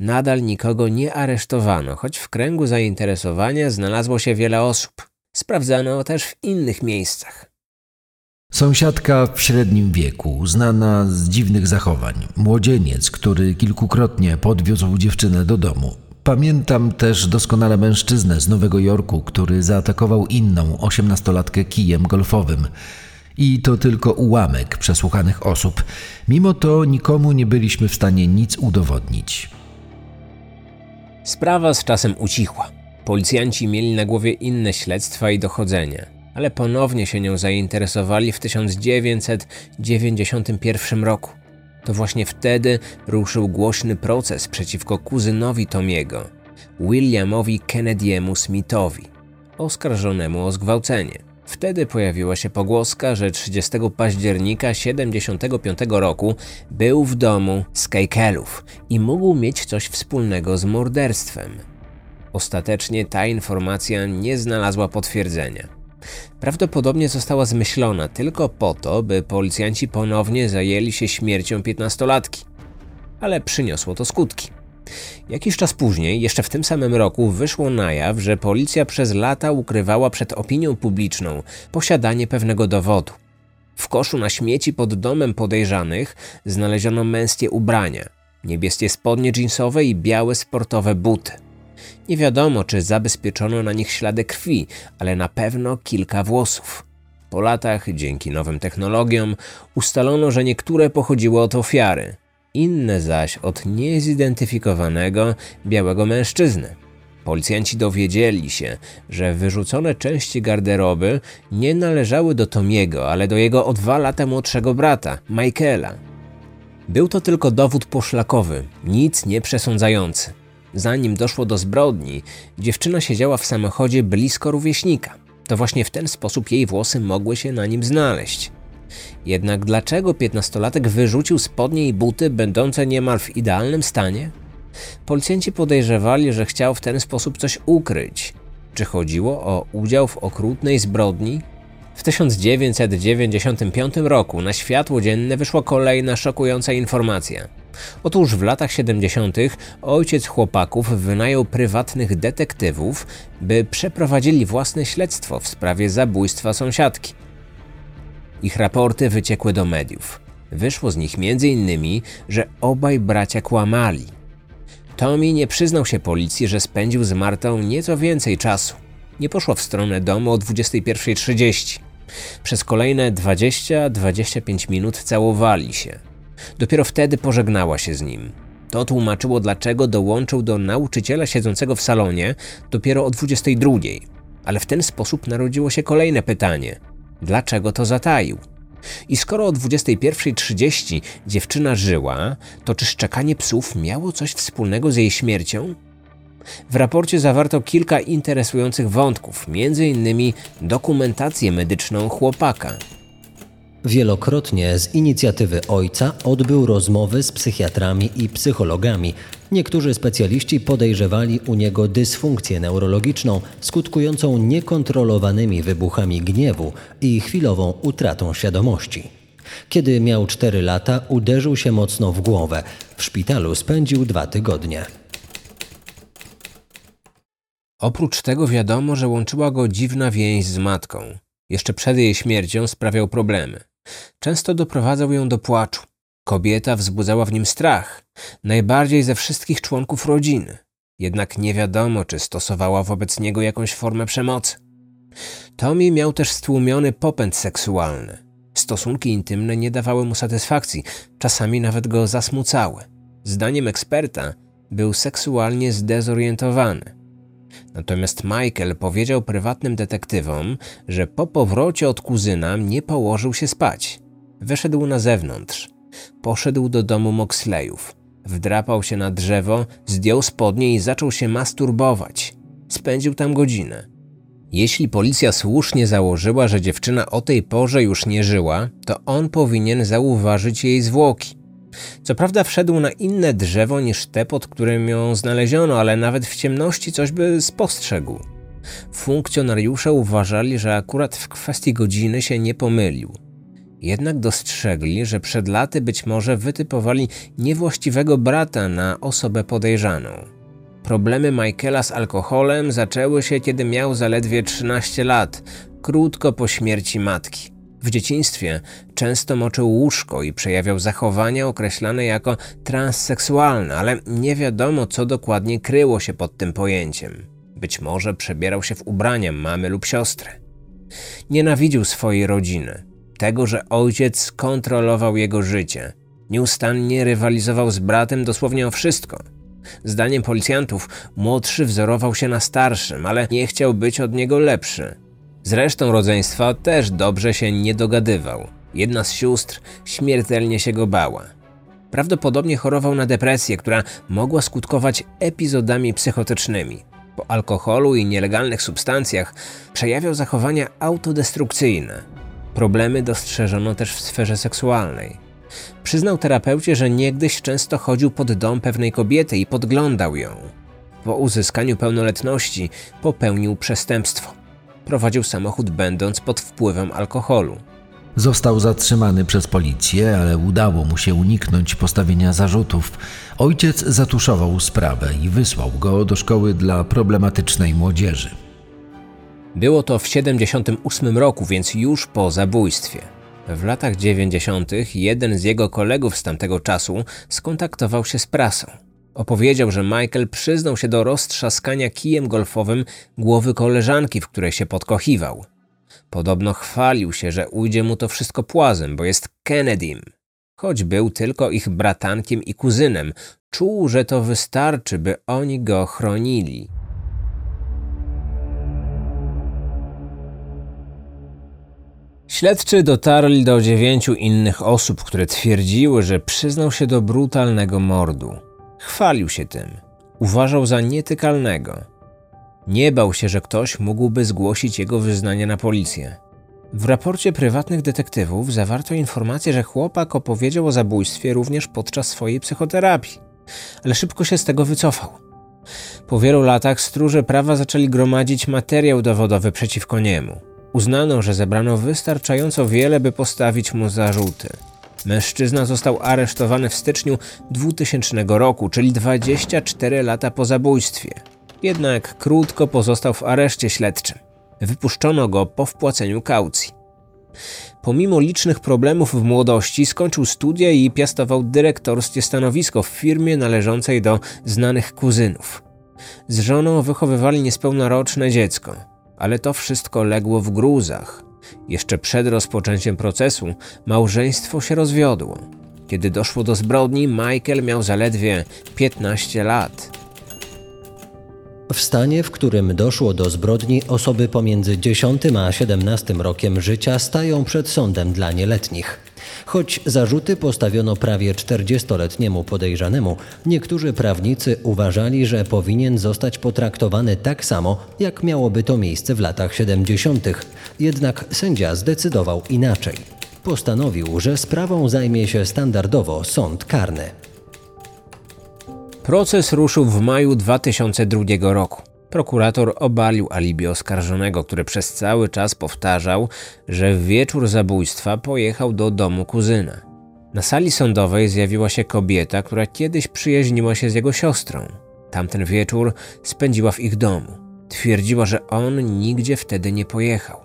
Nadal nikogo nie aresztowano, choć w kręgu zainteresowania znalazło się wiele osób. Sprawdzano też w innych miejscach. Sąsiadka w średnim wieku, znana z dziwnych zachowań, młodzieniec, który kilkukrotnie podwiózł dziewczynę do domu. Pamiętam też doskonale mężczyznę z Nowego Jorku, który zaatakował inną osiemnastolatkę kijem golfowym. I to tylko ułamek przesłuchanych osób. Mimo to nikomu nie byliśmy w stanie nic udowodnić. Sprawa z czasem ucichła. Policjanci mieli na głowie inne śledztwa i dochodzenia. ale ponownie się nią zainteresowali w 1991 roku. To właśnie wtedy ruszył głośny proces przeciwko kuzynowi Tomiego, Williamowi Kennedy'emu Smithowi, oskarżonemu o zgwałcenie. Wtedy pojawiła się pogłoska, że 30 października 1975 roku był w domu Skejkelów i mógł mieć coś wspólnego z morderstwem. Ostatecznie ta informacja nie znalazła potwierdzenia. Prawdopodobnie została zmyślona tylko po to, by policjanci ponownie zajęli się śmiercią piętnastolatki. Ale przyniosło to skutki. Jakiś czas później, jeszcze w tym samym roku, wyszło na jaw, że policja przez lata ukrywała przed opinią publiczną posiadanie pewnego dowodu. W koszu na śmieci pod domem podejrzanych znaleziono męskie ubrania, niebieskie spodnie jeansowe i białe sportowe buty. Nie wiadomo, czy zabezpieczono na nich ślady krwi, ale na pewno kilka włosów. Po latach, dzięki nowym technologiom, ustalono, że niektóre pochodziły od ofiary, inne zaś od niezidentyfikowanego białego mężczyzny. Policjanci dowiedzieli się, że wyrzucone części garderoby nie należały do Tomiego, ale do jego o dwa lata młodszego brata, Michaela. Był to tylko dowód poszlakowy, nic nie przesądzający. Zanim doszło do zbrodni, dziewczyna siedziała w samochodzie blisko rówieśnika. To właśnie w ten sposób jej włosy mogły się na nim znaleźć. Jednak dlaczego piętnastolatek wyrzucił spodnie i buty będące niemal w idealnym stanie? Policjanci podejrzewali, że chciał w ten sposób coś ukryć. Czy chodziło o udział w okrutnej zbrodni? W 1995 roku na światło dzienne wyszła kolejna szokująca informacja. Otóż w latach 70. ojciec chłopaków wynajął prywatnych detektywów, by przeprowadzili własne śledztwo w sprawie zabójstwa sąsiadki. Ich raporty wyciekły do mediów. Wyszło z nich m.in., że obaj bracia kłamali. Tommy nie przyznał się policji, że spędził z Martą nieco więcej czasu. Nie poszła w stronę domu o 21.30. Przez kolejne 20-25 minut całowali się. Dopiero wtedy pożegnała się z nim. To tłumaczyło, dlaczego dołączył do nauczyciela siedzącego w salonie dopiero o 22. Ale w ten sposób narodziło się kolejne pytanie: dlaczego to zataił? I skoro o 21.30 dziewczyna żyła, to czy szczekanie psów miało coś wspólnego z jej śmiercią? W raporcie zawarto kilka interesujących wątków, m.in. dokumentację medyczną chłopaka. Wielokrotnie z inicjatywy ojca odbył rozmowy z psychiatrami i psychologami. Niektórzy specjaliści podejrzewali u niego dysfunkcję neurologiczną skutkującą niekontrolowanymi wybuchami gniewu i chwilową utratą świadomości. Kiedy miał 4 lata, uderzył się mocno w głowę. W szpitalu spędził dwa tygodnie. Oprócz tego wiadomo, że łączyła go dziwna więź z matką. Jeszcze przed jej śmiercią sprawiał problemy. Często doprowadzał ją do płaczu. Kobieta wzbudzała w nim strach, najbardziej ze wszystkich członków rodziny. Jednak nie wiadomo, czy stosowała wobec niego jakąś formę przemocy. Tommy miał też stłumiony popęd seksualny. Stosunki intymne nie dawały mu satysfakcji, czasami nawet go zasmucały. Zdaniem eksperta był seksualnie zdezorientowany. Natomiast Michael powiedział prywatnym detektywom, że po powrocie od kuzyna nie położył się spać. Wyszedł na zewnątrz. Poszedł do domu Moxleyów. Wdrapał się na drzewo, zdjął spodnie i zaczął się masturbować. Spędził tam godzinę. Jeśli policja słusznie założyła, że dziewczyna o tej porze już nie żyła, to on powinien zauważyć jej zwłoki. Co prawda wszedł na inne drzewo niż te, pod którym ją znaleziono, ale nawet w ciemności coś by spostrzegł. Funkcjonariusze uważali, że akurat w kwestii godziny się nie pomylił. Jednak dostrzegli, że przed laty być może wytypowali niewłaściwego brata na osobę podejrzaną. Problemy Michaela z alkoholem zaczęły się, kiedy miał zaledwie 13 lat, krótko po śmierci matki. W dzieciństwie często moczył łóżko i przejawiał zachowania określane jako transseksualne, ale nie wiadomo, co dokładnie kryło się pod tym pojęciem. Być może przebierał się w ubrania mamy lub siostry. Nienawidził swojej rodziny, tego, że ojciec kontrolował jego życie. Nieustannie rywalizował z bratem dosłownie o wszystko. Zdaniem policjantów, młodszy wzorował się na starszym, ale nie chciał być od niego lepszy. Z resztą rodzeństwa też dobrze się nie dogadywał. Jedna z sióstr śmiertelnie się go bała. Prawdopodobnie chorował na depresję, która mogła skutkować epizodami psychotycznymi. Po alkoholu i nielegalnych substancjach przejawiał zachowania autodestrukcyjne. Problemy dostrzeżono też w sferze seksualnej. Przyznał terapeucie, że niegdyś często chodził pod dom pewnej kobiety i podglądał ją. Po uzyskaniu pełnoletności popełnił przestępstwo. Prowadził samochód będąc pod wpływem alkoholu. Został zatrzymany przez policję, ale udało mu się uniknąć postawienia zarzutów. Ojciec zatuszował sprawę i wysłał go do szkoły dla problematycznej młodzieży. Było to w 78 roku, więc już po zabójstwie. W latach 90. jeden z jego kolegów z tamtego czasu skontaktował się z prasą. Opowiedział, że Michael przyznał się do roztrzaskania kijem golfowym głowy koleżanki, w której się podkochiwał. Podobno chwalił się, że ujdzie mu to wszystko płazem, bo jest Kennedym. Choć był tylko ich bratankiem i kuzynem, czuł, że to wystarczy, by oni go chronili. Śledczy dotarli do dziewięciu innych osób, które twierdziły, że przyznał się do brutalnego mordu. Chwalił się tym. Uważał za nietykalnego. Nie bał się, że ktoś mógłby zgłosić jego wyznanie na policję. W raporcie prywatnych detektywów zawarto informację, że chłopak opowiedział o zabójstwie również podczas swojej psychoterapii, ale szybko się z tego wycofał. Po wielu latach stróże prawa zaczęli gromadzić materiał dowodowy przeciwko niemu. Uznano, że zebrano wystarczająco wiele, by postawić mu zarzuty. Mężczyzna został aresztowany w styczniu 2000 roku, czyli 24 lata po zabójstwie. Jednak krótko pozostał w areszcie śledczym. Wypuszczono go po wpłaceniu kaucji. Pomimo licznych problemów w młodości, skończył studia i piastował dyrektorskie stanowisko w firmie należącej do znanych kuzynów. Z żoną wychowywali niespełnoroczne dziecko, ale to wszystko legło w gruzach. Jeszcze przed rozpoczęciem procesu małżeństwo się rozwiodło. Kiedy doszło do zbrodni, Michael miał zaledwie 15 lat. W stanie, w którym doszło do zbrodni, osoby pomiędzy 10 a 17 rokiem życia stają przed sądem dla nieletnich. Choć zarzuty postawiono prawie 40-letniemu podejrzanemu, niektórzy prawnicy uważali, że powinien zostać potraktowany tak samo, jak miałoby to miejsce w latach 70. Jednak sędzia zdecydował inaczej. Postanowił, że sprawą zajmie się standardowo sąd karny. Proces ruszył w maju 2002 roku. Prokurator obalił alibi oskarżonego, który przez cały czas powtarzał, że w wieczór zabójstwa pojechał do domu kuzyna. Na sali sądowej zjawiła się kobieta, która kiedyś przyjaźniła się z jego siostrą. Tamten wieczór spędziła w ich domu. Twierdziła, że on nigdzie wtedy nie pojechał.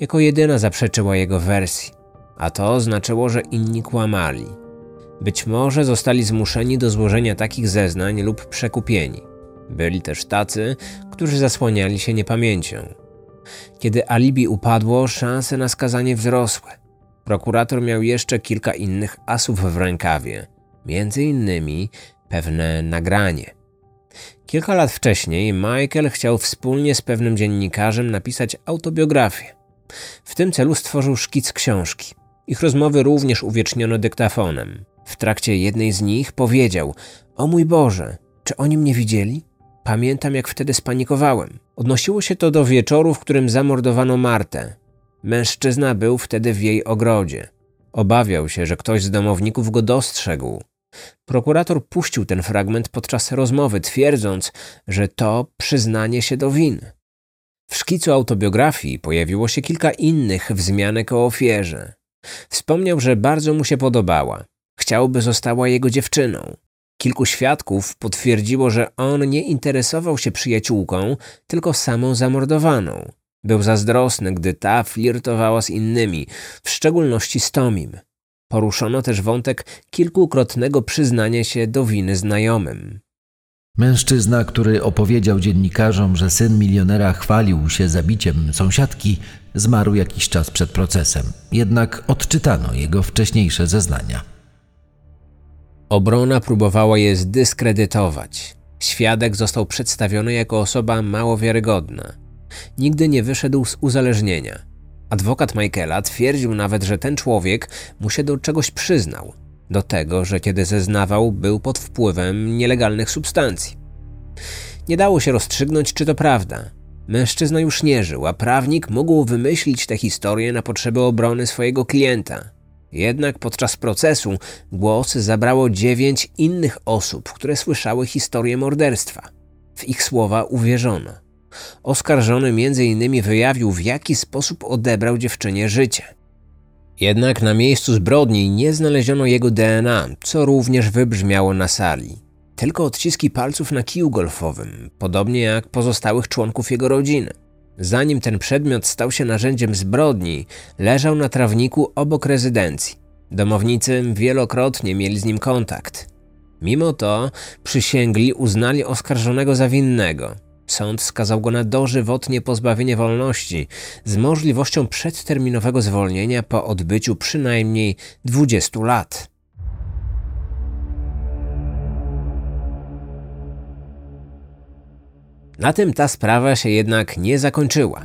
Jako jedyna zaprzeczyła jego wersji, a to znaczyło, że inni kłamali. Być może zostali zmuszeni do złożenia takich zeznań lub przekupieni. Byli też tacy, którzy zasłaniali się niepamięcią. Kiedy alibi upadło, szanse na skazanie wzrosły. Prokurator miał jeszcze kilka innych asów w rękawie, między innymi pewne nagranie. Kilka lat wcześniej Michael chciał wspólnie z pewnym dziennikarzem napisać autobiografię. W tym celu stworzył szkic książki. Ich rozmowy również uwieczniono dyktafonem. W trakcie jednej z nich powiedział: O mój Boże, czy oni mnie widzieli? Pamiętam, jak wtedy spanikowałem. Odnosiło się to do wieczoru, w którym zamordowano Martę. Mężczyzna był wtedy w jej ogrodzie. Obawiał się, że ktoś z domowników go dostrzegł. Prokurator puścił ten fragment podczas rozmowy, twierdząc, że to przyznanie się do win. W szkicu autobiografii pojawiło się kilka innych wzmianek o ofierze. Wspomniał, że bardzo mu się podobała. Chciał, by została jego dziewczyną. Kilku świadków potwierdziło, że on nie interesował się przyjaciółką, tylko samą zamordowaną. Był zazdrosny, gdy ta flirtowała z innymi, w szczególności z Tomim. Poruszono też wątek kilkukrotnego przyznania się do winy znajomym. Mężczyzna, który opowiedział dziennikarzom, że syn milionera chwalił się zabiciem sąsiadki, zmarł jakiś czas przed procesem. Jednak odczytano jego wcześniejsze zeznania. Obrona próbowała je zdyskredytować. Świadek został przedstawiony jako osoba mało wiarygodna. Nigdy nie wyszedł z uzależnienia. Adwokat Michaela twierdził nawet, że ten człowiek mu się do czegoś przyznał. Do tego, że kiedy zeznawał, był pod wpływem nielegalnych substancji. Nie dało się rozstrzygnąć, czy to prawda. Mężczyzna już nie żył, a prawnik mógł wymyślić tę historię na potrzeby obrony swojego klienta. Jednak podczas procesu głos zabrało dziewięć innych osób, które słyszały historię morderstwa. W ich słowa uwierzono. Oskarżony m.in. wyjawił, w jaki sposób odebrał dziewczynie życie. Jednak na miejscu zbrodni nie znaleziono jego DNA, co również wybrzmiało na sali. Tylko odciski palców na kiju golfowym, podobnie jak pozostałych członków jego rodziny. Zanim ten przedmiot stał się narzędziem zbrodni, leżał na trawniku obok rezydencji. Domownicy wielokrotnie mieli z nim kontakt. Mimo to przysięgli uznali oskarżonego za winnego. Sąd skazał go na dożywotnie pozbawienie wolności z możliwością przedterminowego zwolnienia po odbyciu przynajmniej 20 lat. Na tym ta sprawa się jednak nie zakończyła.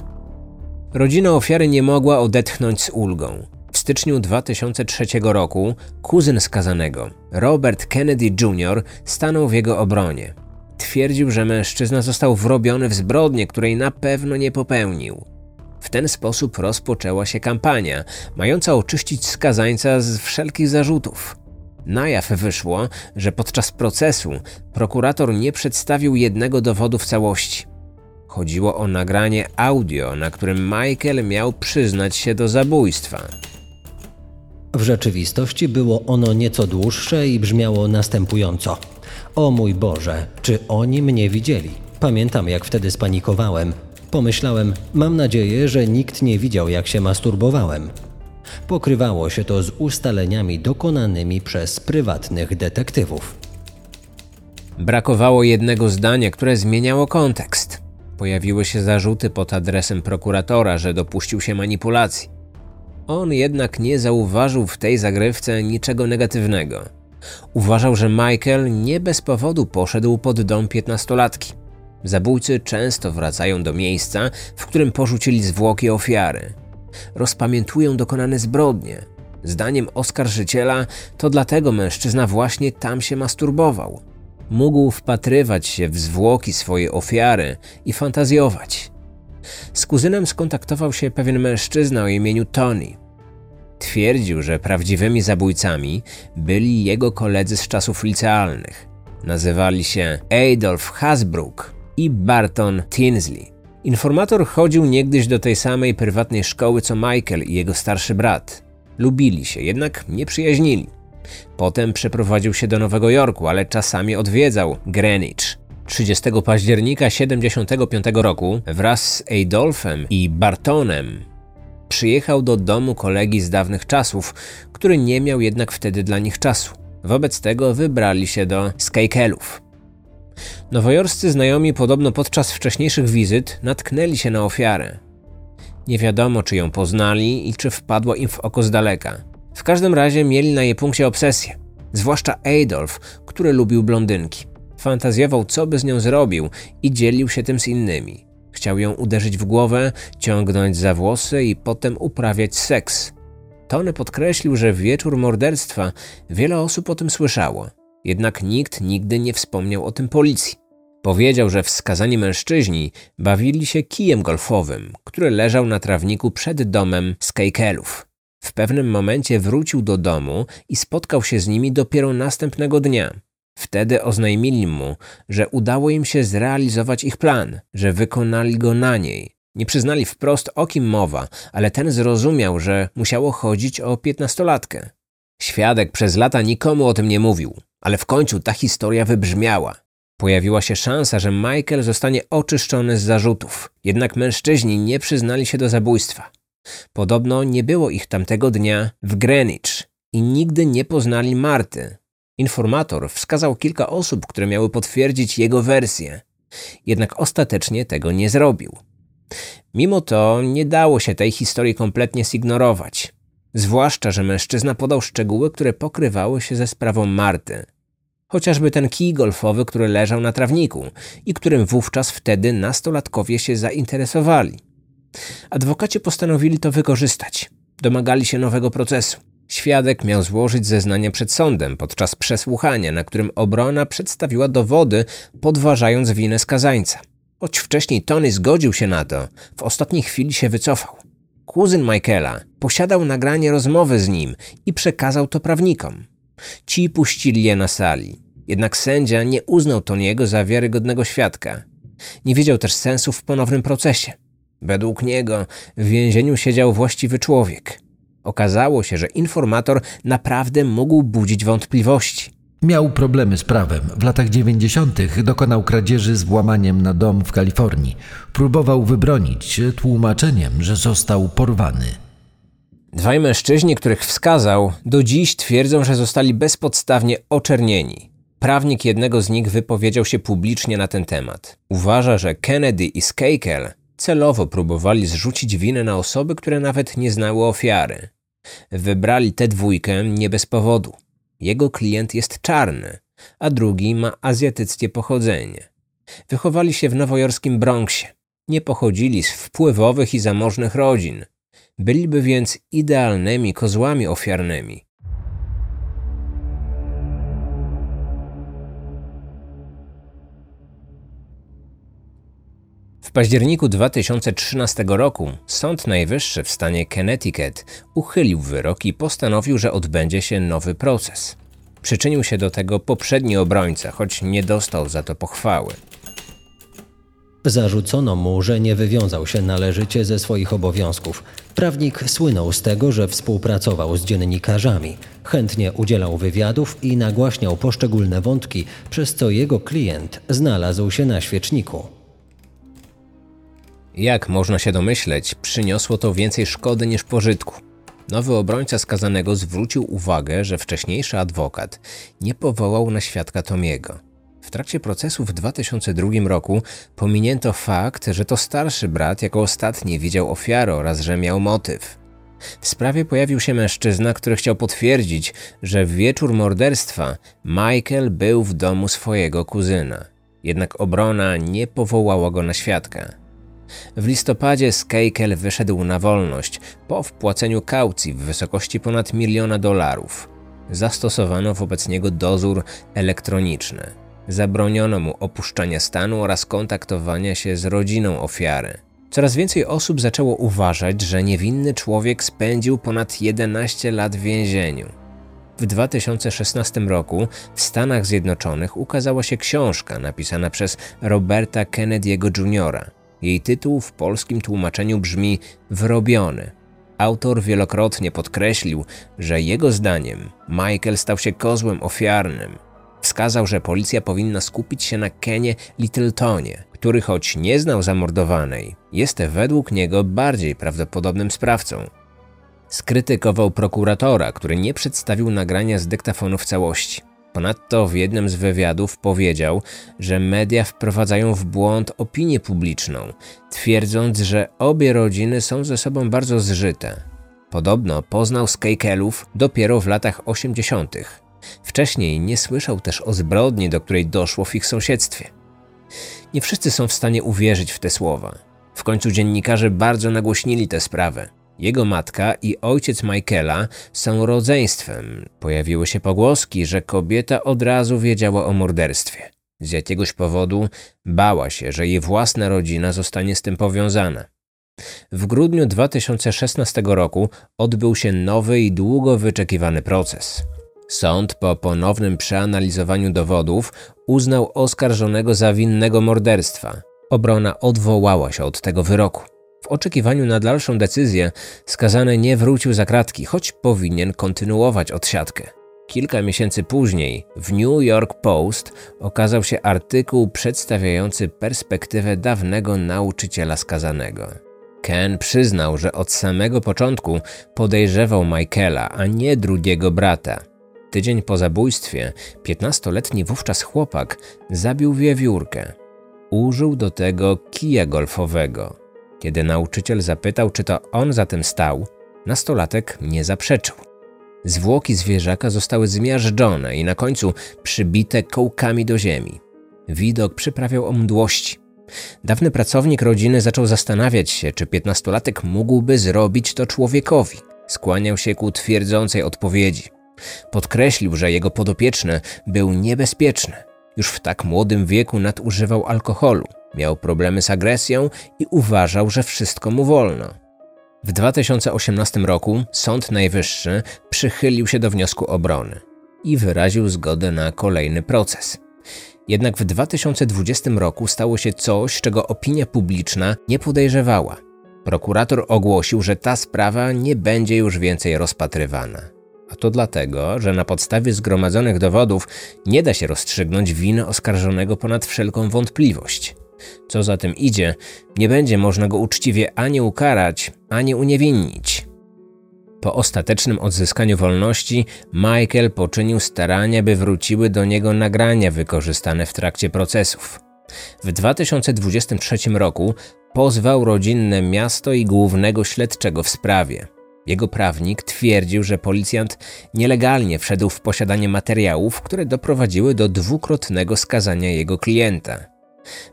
Rodzina ofiary nie mogła odetchnąć z ulgą. W styczniu 2003 roku kuzyn skazanego, Robert Kennedy Jr., stanął w jego obronie. Twierdził, że mężczyzna został wrobiony w zbrodnię, której na pewno nie popełnił. W ten sposób rozpoczęła się kampania, mająca oczyścić skazańca z wszelkich zarzutów. Na jaw wyszło, że podczas procesu prokurator nie przedstawił jednego dowodu w całości. Chodziło o nagranie audio, na którym Michael miał przyznać się do zabójstwa. W rzeczywistości było ono nieco dłuższe i brzmiało następująco: O mój Boże, czy oni mnie widzieli? Pamiętam, jak wtedy spanikowałem. Pomyślałem, mam nadzieję, że nikt nie widział, jak się masturbowałem. Pokrywało się to z ustaleniami dokonanymi przez prywatnych detektywów. Brakowało jednego zdania, które zmieniało kontekst. Pojawiły się zarzuty pod adresem prokuratora, że dopuścił się manipulacji. On jednak nie zauważył w tej zagrywce niczego negatywnego. Uważał, że Michael nie bez powodu poszedł pod dom piętnastolatki. Zabójcy często wracają do miejsca, w którym porzucili zwłoki ofiary rozpamiętują dokonane zbrodnie. Zdaniem oskarżyciela to dlatego mężczyzna właśnie tam się masturbował. Mógł wpatrywać się w zwłoki swojej ofiary i fantazjować. Z kuzynem skontaktował się pewien mężczyzna o imieniu Tony. Twierdził, że prawdziwymi zabójcami byli jego koledzy z czasów licealnych. Nazywali się Adolf Hasbrook i Barton Tinsley. Informator chodził niegdyś do tej samej prywatnej szkoły co Michael i jego starszy brat. Lubili się, jednak nie przyjaźnili. Potem przeprowadził się do Nowego Jorku, ale czasami odwiedzał Greenwich. 30 października 75 roku wraz z Adolfem i Bartonem przyjechał do domu kolegi z dawnych czasów, który nie miał jednak wtedy dla nich czasu. Wobec tego wybrali się do Skejkelów. Nowojorscy znajomi podobno podczas wcześniejszych wizyt natknęli się na ofiarę. Nie wiadomo, czy ją poznali i czy wpadła im w oko z daleka. W każdym razie mieli na jej punkcie obsesję. Zwłaszcza Adolf, który lubił blondynki. Fantazjował, co by z nią zrobił i dzielił się tym z innymi. Chciał ją uderzyć w głowę, ciągnąć za włosy i potem uprawiać seks. Tony podkreślił, że wieczór morderstwa wiele osób o tym słyszało. Jednak nikt nigdy nie wspomniał o tym policji. Powiedział, że wskazani mężczyźni bawili się kijem golfowym, który leżał na trawniku przed domem Skejkelów. W pewnym momencie wrócił do domu i spotkał się z nimi dopiero następnego dnia. Wtedy oznajmili mu, że udało im się zrealizować ich plan, że wykonali go na niej. Nie przyznali wprost o kim mowa, ale ten zrozumiał, że musiało chodzić o piętnastolatkę. Świadek przez lata nikomu o tym nie mówił, ale w końcu ta historia wybrzmiała. Pojawiła się szansa, że Michael zostanie oczyszczony z zarzutów. Jednak mężczyźni nie przyznali się do zabójstwa. Podobno nie było ich tamtego dnia w Greenwich i nigdy nie poznali Marty. Informator wskazał kilka osób, które miały potwierdzić jego wersję. Jednak ostatecznie tego nie zrobił. Mimo to nie dało się tej historii kompletnie zignorować. Zwłaszcza, że mężczyzna podał szczegóły, które pokrywały się ze sprawą Marty. Chociażby ten kij golfowy, który leżał na trawniku i którym wówczas wtedy nastolatkowie się zainteresowali. Adwokaci postanowili to wykorzystać. Domagali się nowego procesu. Świadek miał złożyć zeznanie przed sądem podczas przesłuchania, na którym obrona przedstawiła dowody, podważając winę skazańca. Choć wcześniej Tony zgodził się na to, w ostatniej chwili się wycofał. Kuzyn Michaela posiadał nagranie rozmowy z nim i przekazał to prawnikom. Ci puścili je na sali. Jednak sędzia nie uznał Toniego za wiarygodnego świadka. Nie wiedział też sensu w ponownym procesie. Według niego w więzieniu siedział właściwy człowiek. Okazało się, że informator naprawdę mógł budzić wątpliwości. Miał problemy z prawem. W latach 90. dokonał kradzieży z włamaniem na dom w Kalifornii. Próbował wybronić się tłumaczeniem, że został porwany. Dwaj mężczyźni, których wskazał, do dziś twierdzą, że zostali bezpodstawnie oczernieni. Prawnik jednego z nich wypowiedział się publicznie na ten temat. Uważa, że Kennedy i Skakel celowo próbowali zrzucić winę na osoby, które nawet nie znały ofiary. Wybrali tę dwójkę nie bez powodu. Jego klient jest czarny, a drugi ma azjatyckie pochodzenie. Wychowali się w nowojorskim Bronxie. Nie pochodzili z wpływowych i zamożnych rodzin. Byliby więc idealnymi kozłami ofiarnymi. W październiku 2013 roku Sąd Najwyższy w stanie Connecticut uchylił wyrok i postanowił, że odbędzie się nowy proces. Przyczynił się do tego poprzedni obrońca, choć nie dostał za to pochwały. Zarzucono mu, że nie wywiązał się należycie ze swoich obowiązków. Prawnik słynął z tego, że współpracował z dziennikarzami, chętnie udzielał wywiadów i nagłaśniał poszczególne wątki, przez co jego klient znalazł się na świeczniku. Jak można się domyśleć, przyniosło to więcej szkody niż pożytku. Nowy obrońca skazanego zwrócił uwagę, że wcześniejszy adwokat nie powołał na świadka Tomiego. W trakcie procesu w 2002 roku pominięto fakt, że to starszy brat jako ostatni widział ofiarę oraz że miał motyw. W sprawie pojawił się mężczyzna, który chciał potwierdzić, że w wieczór morderstwa Michael był w domu swojego kuzyna. Jednak obrona nie powołała go na świadka. W listopadzie Skakel wyszedł na wolność po wpłaceniu kaucji w wysokości ponad miliona dolarów. Zastosowano wobec niego dozór elektroniczny. Zabroniono mu opuszczania stanu oraz kontaktowania się z rodziną ofiary. Coraz więcej osób zaczęło uważać, że niewinny człowiek spędził ponad 11 lat w więzieniu. W 2016 roku w Stanach Zjednoczonych ukazała się książka napisana przez Roberta Kennedy'ego Jr. Jej tytuł w polskim tłumaczeniu brzmi Wrobiony. Autor wielokrotnie podkreślił, że jego zdaniem Michael stał się kozłem ofiarnym. Wskazał, że policja powinna skupić się na Kenie Littletonie, który choć nie znał zamordowanej, jest według niego bardziej prawdopodobnym sprawcą. Skrytykował prokuratora, który nie przedstawił nagrania z dyktafonu w całości. Ponadto w jednym z wywiadów powiedział, że media wprowadzają w błąd opinię publiczną, twierdząc, że obie rodziny są ze sobą bardzo zżyte. Podobno poznał Skejkelów dopiero w latach 80. Wcześniej nie słyszał też o zbrodni, do której doszło w ich sąsiedztwie. Nie wszyscy są w stanie uwierzyć w te słowa. W końcu dziennikarze bardzo nagłośnili tę sprawę. Jego matka i ojciec Michaela są rodzeństwem. Pojawiły się pogłoski, że kobieta od razu wiedziała o morderstwie. Z jakiegoś powodu bała się, że jej własna rodzina zostanie z tym powiązana. W grudniu 2016 roku odbył się nowy i długo wyczekiwany proces. Sąd po ponownym przeanalizowaniu dowodów uznał oskarżonego za winnego morderstwa. Obrona odwołała się od tego wyroku. Oczekiwaniu na dalszą decyzję skazany nie wrócił za kratki, choć powinien kontynuować odsiadkę. Kilka miesięcy później w New York Post okazał się artykuł przedstawiający perspektywę dawnego nauczyciela skazanego. Ken przyznał, że od samego początku podejrzewał Michaela, a nie drugiego brata. Tydzień po zabójstwie 15-letni wówczas chłopak zabił wiewiórkę. Użył do tego kija golfowego. Kiedy nauczyciel zapytał, czy to on za tym stał, nastolatek nie zaprzeczył. Zwłoki zwierzaka zostały zmiażdżone i na końcu przybite kołkami do ziemi. Widok przyprawiał o mdłości. Dawny pracownik rodziny zaczął zastanawiać się, czy piętnastolatek mógłby zrobić to człowiekowi. Skłaniał się ku twierdzącej odpowiedzi. Podkreślił, że jego podopieczny był niebezpieczny. Już w tak młodym wieku nadużywał alkoholu, miał problemy z agresją i uważał, że wszystko mu wolno. W 2018 roku Sąd Najwyższy przychylił się do wniosku obrony i wyraził zgodę na kolejny proces. Jednak w 2020 roku stało się coś, czego opinia publiczna nie podejrzewała. Prokurator ogłosił, że ta sprawa nie będzie już więcej rozpatrywana. A to dlatego, że na podstawie zgromadzonych dowodów nie da się rozstrzygnąć winy oskarżonego ponad wszelką wątpliwość. Co za tym idzie, nie będzie można go uczciwie ani ukarać, ani uniewinnić. Po ostatecznym odzyskaniu wolności, Michael poczynił starania, by wróciły do niego nagrania wykorzystane w trakcie procesów. W 2023 roku pozwał rodzinne miasto i głównego śledczego w sprawie. Jego prawnik twierdził, że policjant nielegalnie wszedł w posiadanie materiałów, które doprowadziły do dwukrotnego skazania jego klienta.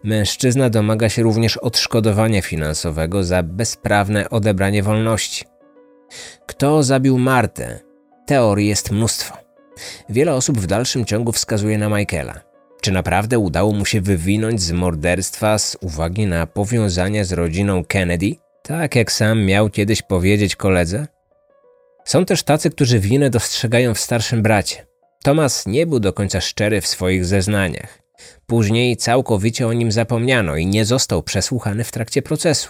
Mężczyzna domaga się również odszkodowania finansowego za bezprawne odebranie wolności. Kto zabił Martę? Teorii jest mnóstwo. Wiele osób w dalszym ciągu wskazuje na Michaela. Czy naprawdę udało mu się wywinąć z morderstwa z uwagi na powiązania z rodziną Kennedy? Tak jak sam miał kiedyś powiedzieć koledze? Są też tacy, którzy winę dostrzegają w starszym bracie. Thomas nie był do końca szczery w swoich zeznaniach. Później całkowicie o nim zapomniano i nie został przesłuchany w trakcie procesu.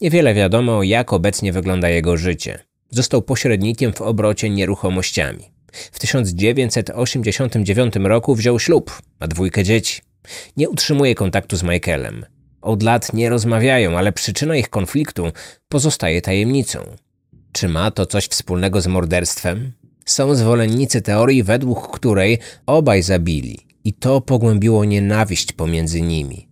Niewiele wiadomo, jak obecnie wygląda jego życie. Został pośrednikiem w obrocie nieruchomościami. W 1989 roku wziął ślub, ma dwójkę dzieci. Nie utrzymuje kontaktu z Michaelem. Od lat nie rozmawiają, ale przyczyna ich konfliktu pozostaje tajemnicą. Czy ma to coś wspólnego z morderstwem? Są zwolennicy teorii, według której obaj zabili i to pogłębiło nienawiść pomiędzy nimi.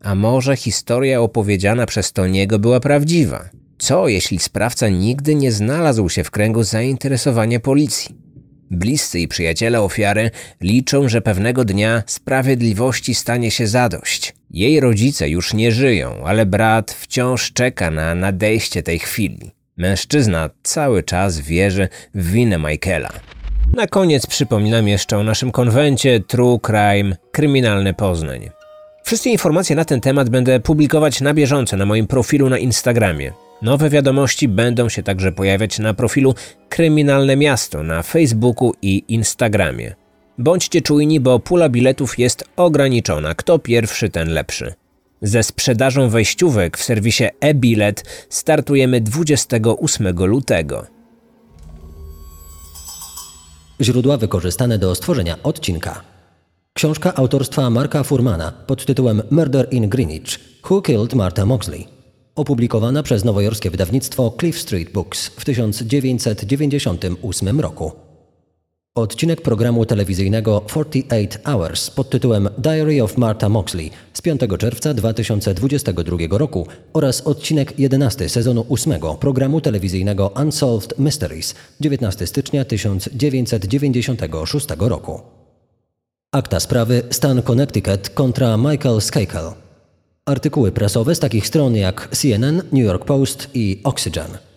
A może historia opowiedziana przez Toniego była prawdziwa? Co jeśli sprawca nigdy nie znalazł się w kręgu zainteresowania policji? Bliscy i przyjaciele ofiary liczą, że pewnego dnia sprawiedliwości stanie się zadość. Jej rodzice już nie żyją, ale brat wciąż czeka na nadejście tej chwili. Mężczyzna cały czas wierzy w winę Michaela. Na koniec przypominam jeszcze o naszym konwencie True Crime Kryminalny Poznań. Wszystkie informacje na ten temat będę publikować na bieżąco na moim profilu na Instagramie. Nowe wiadomości będą się także pojawiać na profilu Kryminalne Miasto na Facebooku i Instagramie. Bądźcie czujni, bo pula biletów jest ograniczona. Kto pierwszy, ten lepszy. Ze sprzedażą wejściówek w serwisie e-bilet startujemy 28 lutego. Źródła wykorzystane do stworzenia odcinka. Książka autorstwa Marka Furmana pod tytułem Murder in Greenwich Who Killed Martha Moxley? Opublikowana przez nowojorskie wydawnictwo Cliff Street Books w 1998 roku. Odcinek programu telewizyjnego 48 Hours pod tytułem Diary of Martha Moxley z 5 czerwca 2022 roku oraz odcinek 11 sezonu 8 programu telewizyjnego Unsolved Mysteries 19 stycznia 1996 roku. Akta sprawy Stan Connecticut kontra Michael Skakel. Artykuły prasowe z takich stron jak CNN, New York Post i Oxygen.